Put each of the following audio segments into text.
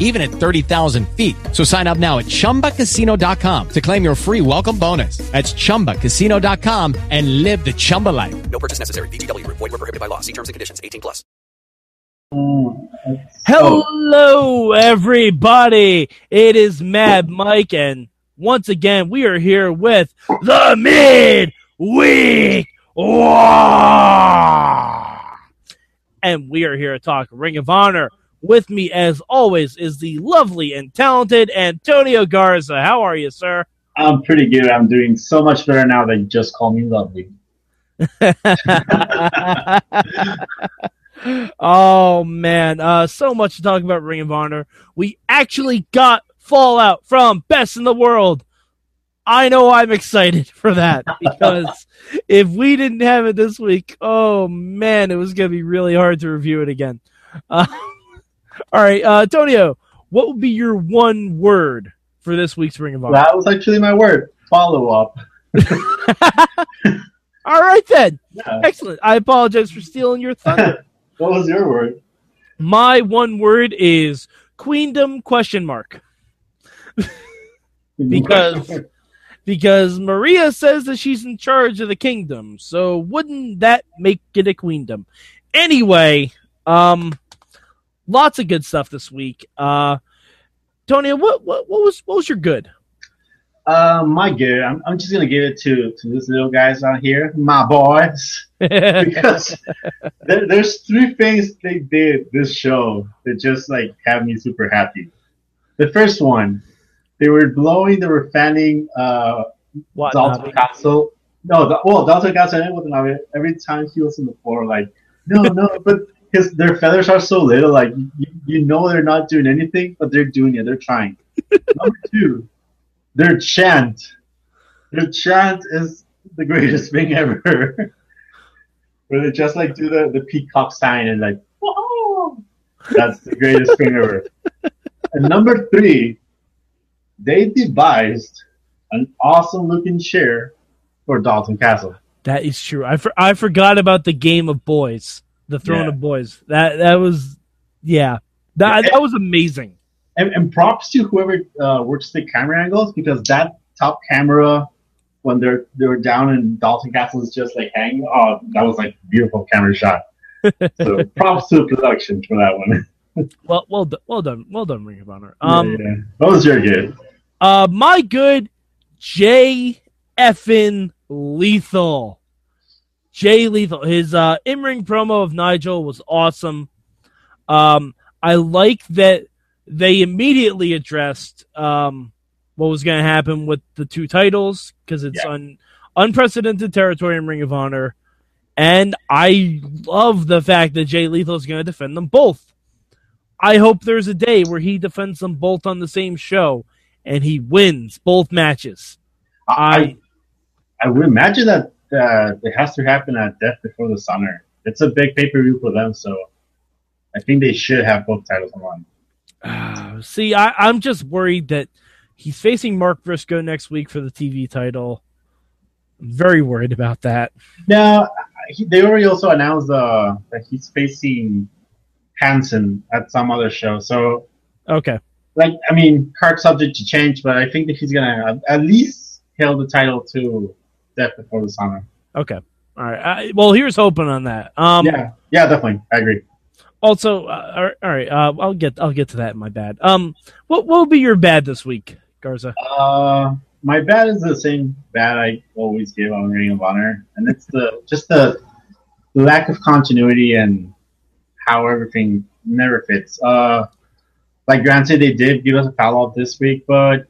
even at 30,000 feet. So sign up now at chumbacasino.com to claim your free welcome bonus. That's chumbacasino.com and live the Chumba life. No purchase necessary. VGW Group. Void were prohibited by law. See terms and conditions. 18 plus. Hello, everybody. It is Mad Mike, and once again, we are here with the Midweek War. And we are here to talk Ring of Honor. With me, as always, is the lovely and talented Antonio Garza. How are you, sir? I'm pretty good. I'm doing so much better now that you just call me lovely. oh man, uh, so much to talk about Ring of Honor. We actually got Fallout from Best in the World. I know I'm excited for that because if we didn't have it this week, oh man, it was gonna be really hard to review it again. Uh, all right, uh, Tonio, what would be your one word for this week's Ring of Honor? That was actually my word. Follow up. All right then. Yeah. Excellent. I apologize for stealing your thunder. What was your word? My one word is queendom question mark. Because because Maria says that she's in charge of the kingdom. So wouldn't that make it a queendom? Anyway, um lots of good stuff this week. Uh Tony, what what, what was what was your good? Uh, my good. I'm, I'm just gonna give it to to these little guys out here, my boys, because there, there's three things they did this show that just like have me super happy. The first one, they were blowing, they were fanning uh, what Dalton? Castle. No, the, well, Dalton Castle and Watanabe, every time he was on the floor, like, no, no, but his their feathers are so little, like you, you know they're not doing anything, but they're doing it. They're trying. Number two, their chant. Their chant is the greatest thing ever. Where they just like do the, the peacock sign and like, whoa! That's the greatest thing ever. And number three, they devised an awesome looking chair for Dalton Castle. That is true. I, for, I forgot about the game of boys, the throne Yeah. of boys. That that was, yeah, that Yeah. that was amazing. And, and props to whoever uh, works the camera angles because that top camera when they're they were down in Dalton Castle is just like hanging. Oh, that was like beautiful camera shot. So props to the production for that one. Well, well, done, well done, well done, Ring of Honor. Um, yeah, yeah. that was your good. uh, my good Jay effin Lethal. Jay Lethal. His uh, in ring promo of Nigel was awesome. Um, I like that they immediately addressed um, what was going to happen with the two titles because it's Yeah. un- unprecedented territory in Ring of Honor. And I love the fact that Jay Lethal is going to defend them both. I hope there's a day where he defends them both on the same show and he wins both matches. I I would imagine that uh, it has to happen at Death Before Dishonor. It's a big pay per view for them, so I think they should have both titles on. Uh, see, I, I'm just worried that he's facing Mark Briscoe next week for the TV title. I'm very worried about that. Now, he, they already also announced uh, that he's facing Hanson at some other show. So, Okay. like, I mean, card subject to change, but I think that he's gonna at least held the title to Before Dishonor. Okay. All right. I, well, here's hoping on that. Um, yeah, yeah, definitely, I agree. Also, uh, all right. All right uh, I'll get I'll get to that in my bad. Um, what what will be your bad this week, Garza? Uh, my bad is the same bad I always give on Ring of Honor, and it's the just the lack of continuity and how everything never fits. Uh, like granted, they did give us a follow up this week, but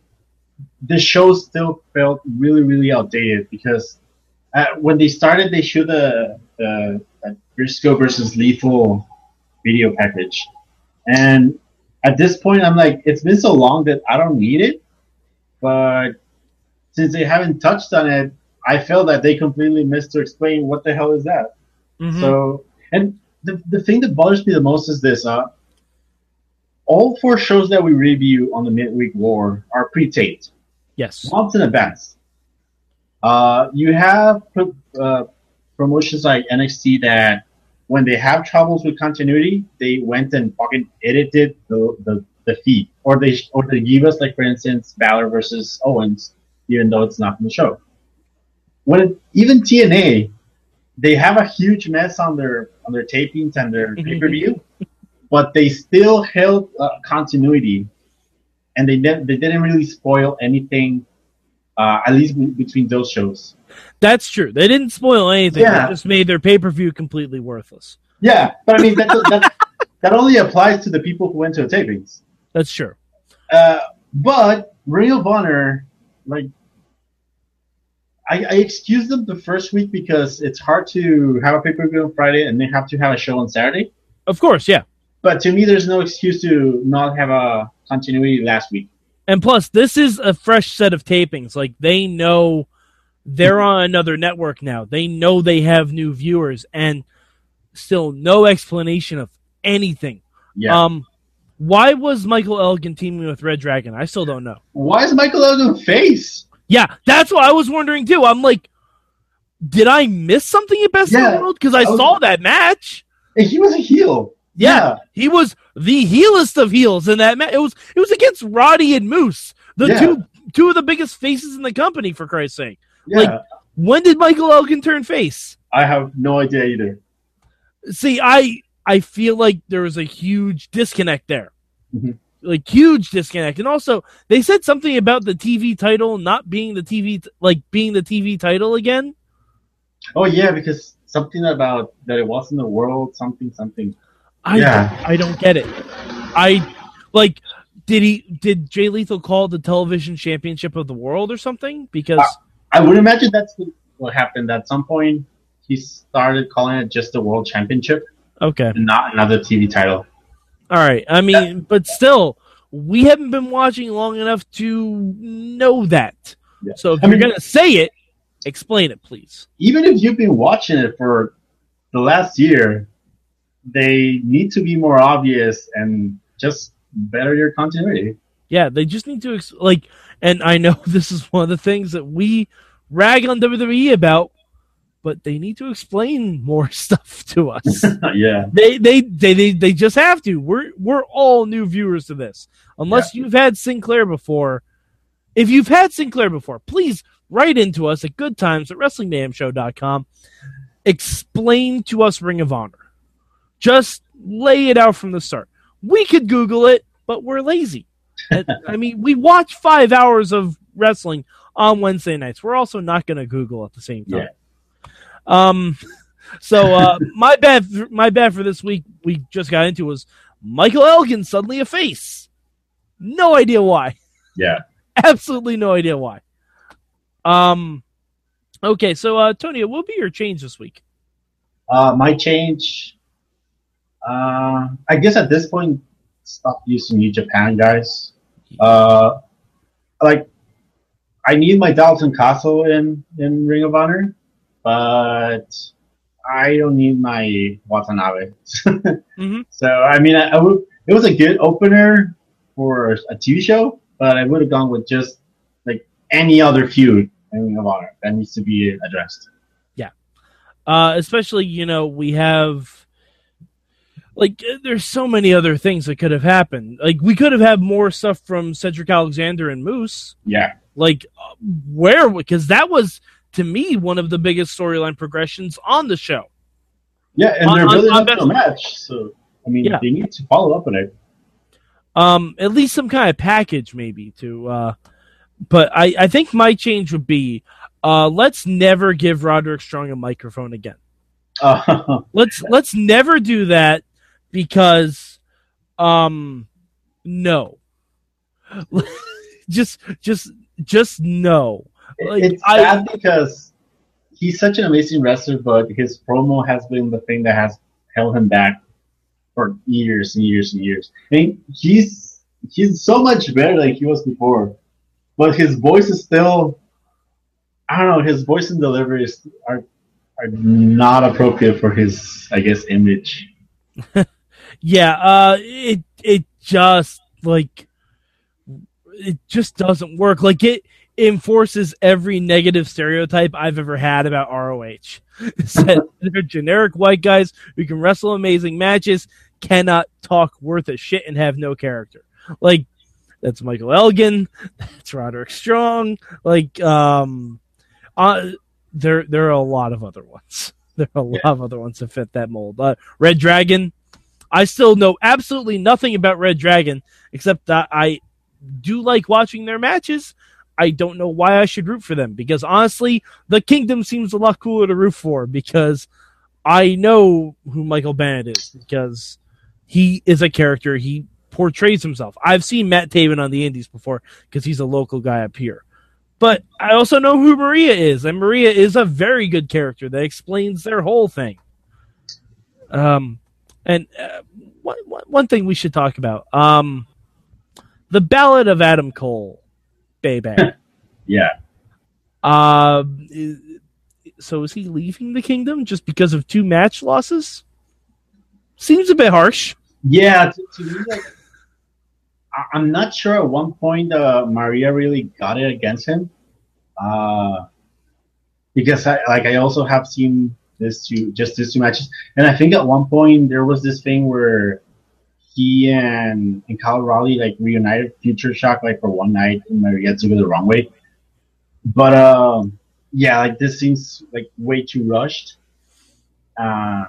the show still felt really, really outdated because uh, when they started, they showed the the uh, Briscoe versus Lethal video package, and at this point, I'm like, it's been so long that I don't need it but since they haven't touched on it, I feel that they completely missed to explain what the hell is that. Mhm. So, and the, the thing that bothers me the most is this. Uh, all four shows that we review on the midweek war are pre-taped Yes. months in advance. Uh, you have uh, promotions like NXT that when they have troubles with continuity, they went and fucking edited the, the, the feed, or they or they give us like for instance Balor versus Owens, even though it's not in the show. When it, even TNA, they have a huge mess on their on their tapings and their pay per view, but they still held uh, continuity, and they didn't they didn't really spoil anything uh, at least be- between those shows. That's true. They didn't spoil anything. Yeah. They just made their pay per view completely worthless. Yeah, but I mean that that, that only applies to the people who went to the tapings. That's true. Uh, but Ring of Honor, like, I, I excuse them the first week because it's hard to have a pay per view on Friday and then have to have a show on Saturday. Of course, yeah. But to me, there's no excuse to not have a continuity last week. And plus, this is a fresh set of tapings. Like they know they're on another network now. They know they have new viewers, and still no explanation of anything. Yeah. Um, why was Michael Elgin teaming with Red Dragon? I still don't know. Why is Michael Elgin face? Yeah, that's what I was wondering too. I'm like, did I miss something at Best in the World? Because I I was- saw that match. And he was a heel. Yeah, he was the heelest of heels in that match. It was it was against Roddy and Moose, the Yeah. two two of the biggest faces in the company. For Christ's sake, Yeah. Like- when did Michael Elgin turn face? I have no idea either. See, I I feel like there was a huge disconnect there, Mhm. like huge disconnect. And also, they said something about the TV title not being the TV, t- like being the TV title again. Oh yeah, because something about that it wasn't the world, something, something. I Yeah. I don't get it. I like. Did he? Did Jay Lethal call the television championship of the world or something? Because uh, I would imagine that's what- what happened. At some point, he started calling it just the World Championship okay, and not another TV title. all right. I mean, but still, we haven't been watching long enough to know that. Yeah. So if I you're mean- gonna say it, explain it, please. Even if you've been watching it for the last year, they need to be more obvious and just better your continuity. Yeah, they just need to ex- like, and I know this is one of the things that we rag on WWE about, but they need to explain more stuff to us. yeah. they, they they they they just have to. We're we're all new viewers to this, unless you've had Sinclair before. If you've had Sinclair before, please write into us at good times at wrestlingmayhemshow.com. Explain to us Ring of Honor. Just lay it out from the start. We could Google it, but we're lazy. I mean, we watch five hours of wrestling on Wednesday nights. We're also not going to Google at the same time. Yeah. Um, so uh, my bad, my bad for this week. We just got into was Michael Elgin suddenly a face. No idea why. Yeah. Absolutely no idea why. Um. Okay, so uh, Tony, what will be your change this week? Uh, my change. Uh, I guess at this point, stop using New Japan guys. Uh, like, I need my Dalton Castle in in Ring of Honor, but I don't need my Watanabe. Mhm. So I mean, I, I would. It was a good opener for a TV show, but I would have gone with just like any other feud in Ring of Honor that needs to be addressed. Yeah, uh, especially, you know, we have like uh, there's so many other things that could have happened. Like we could have had more stuff from Cedric Alexander and Moose. Yeah. Like uh, where because that was to me one of the biggest storyline progressions on the show. Yeah, and On- they're on- building on a match, so I mean, Yeah. they need to follow up on it. um at least some kind of package maybe to uh but i i think my change would be uh let's never give roderick strong a microphone again Uh, let's let's never do that because um no just just just no Like, it's I- sad because he's such an amazing wrestler, but his promo has been the thing that has held him back for years and years and years. I mean, he's he's so much better than he was before, but his voice is still. I don't know. His voice and delivery are are not appropriate for his, I guess, image. Yeah, uh, it it just like it just doesn't work. Like it enforces every negative stereotype I've ever had about ROH. They're generic white guys who can wrestle amazing matches, cannot talk worth a shit, and have no character. Like that's Michael Elgin, that's Roderick Strong. Like um, uh, there there are a lot of other ones. There are a lot of other ones that fit that mold. Uh, Red Dragon. I still know absolutely nothing about Red Dragon except that I do like watching their matches. I don't know why I should root for them because honestly, the Kingdom seems a lot cooler to root for because I know who Michael Bennett is because he is a character. He portrays himself. I've seen Matt Taven on the Indies before because he's a local guy up here. But I also know who Maria is, and Maria is a very good character that explains their whole thing. Um, and uh, one, one thing we should talk about um, the Ballad of Adam Cole, baby. Yeah. uh, so is he leaving the kingdom just because of two match losses? Seems a bit harsh. Yeah, to, to me, like, I, I'm not sure at one point uh, Maria really got it against him. Uh, because I like I also have seen this two just these two matches, and I think at one point there was this thing where he and and Kyle O'Reilly like reunited Future Shock like for one night, and took it the wrong way. But um, yeah, like this seems like way too rushed. Uh,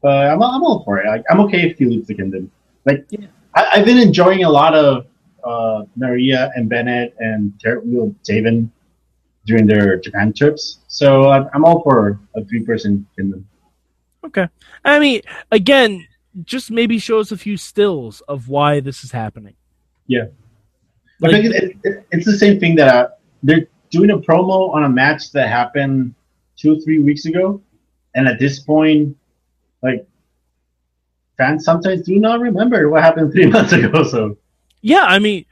but I'm, I'm all for it. Like, I'm okay if he leaves the kingdom. Like, Yeah. I, I've been enjoying a lot of uh, Maria and Bennett and Ter- Taven during their Japan trips. So I'm, all for a three person kingdom. Okay. I mean, again, just maybe show us a few stills of why this is happening. Yeah. Like- I think it, it, it's the same thing that uh, they're doing a promo on a match that happened two or three weeks ago. And at this point, like, fans sometimes do not remember what happened three months ago. So, Yeah, I mean,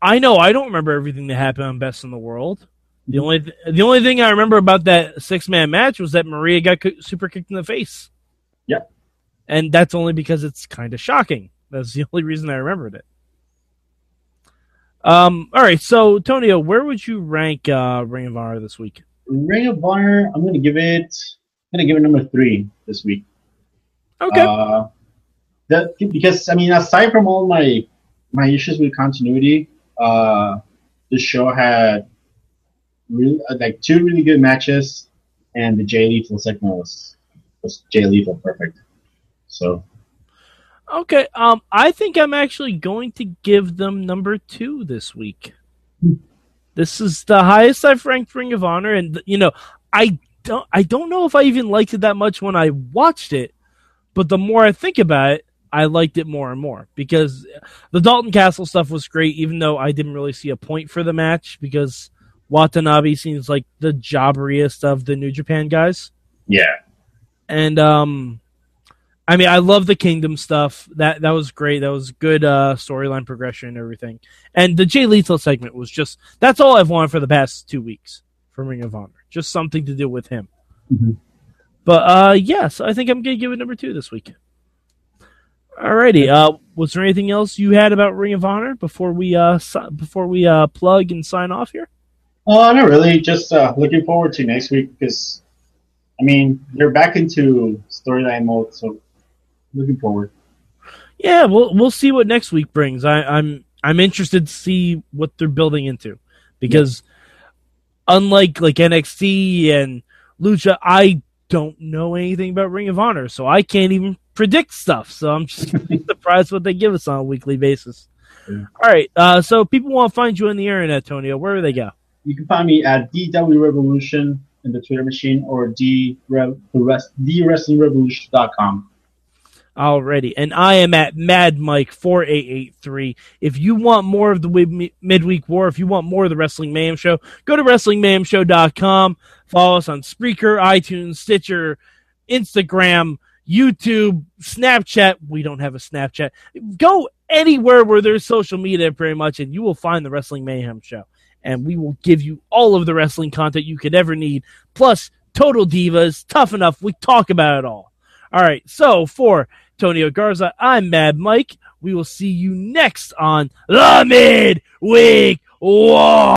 I know I don't remember everything that happened on Best in the World. The only th- the only thing I remember about that six man match was that Maria got co- super kicked in the face. Yep. and that's only because it's kind of shocking. That's the only reason I remembered it. Um. All right. So, Tonio, where would you rank uh, Ring of Honor this week? Ring of Honor, I'm gonna give it. I'm gonna give it number three this week. Okay. Uh, that because I mean, aside from all my my issues with continuity, uh, the show had really, like two really good matches, and the Jay Lethal segment was was Jay Lethal perfect. So Okay. Um, I think I'm actually going to give them number two this week. This is the highest I've ranked Ring of Honor, and you know, I don't, I don't know if I even liked it that much when I watched it, but the more I think about it, I liked it more and more because the Dalton Castle stuff was great, even though I didn't really see a point for the match because Watanabe seems like the jobberiest of the New Japan guys yeah, and um I mean I love the kingdom stuff. That that was great. That was good uh storyline progression and everything. And the Jay Lethal segment was just that's all I've wanted for the past two weeks from Ring of Honor. Just something to do with him. Mhm. But uh yes, I think I'm gonna give it number two this week. Alrighty. Uh was there anything else you had about Ring of Honor before we uh si- before we uh plug and sign off here? Uh, not really. Just uh, looking forward to next week because I mean they're back into storyline mode, so looking forward. Yeah, we'll we'll see what next week brings. I, I'm I'm interested to see what they're building into because unlike like NXT and Lucha, I don't know anything about Ring of Honor, so I can't even predict stuff. So I'm just surprised what they give us on a weekly basis. Yeah. All right, uh, so people want to find you on the internet, Tonio. Where do they go? You can find me at DW Revolution in the Twitter machine or D rest DWrestlingRevolution.com. already. And I am at Mad Mike four eight eight three. If you want more of the midweek war, if you want more of the Wrestling Mayhem Show, go to WrestlingMayhemShow.com. Follow us on Spreaker, iTunes, Stitcher, Instagram, YouTube, Snapchat. We don't have a Snapchat. Go anywhere where there's social media, pretty much, and you will find the Wrestling Mayhem Show. And we will give you all of the wrestling content you could ever need, plus Total Divas, Tough Enough. We talk about it all. All right. So for Tonio Garza, I'm Mad Mike. We will see you next on the Midweek War.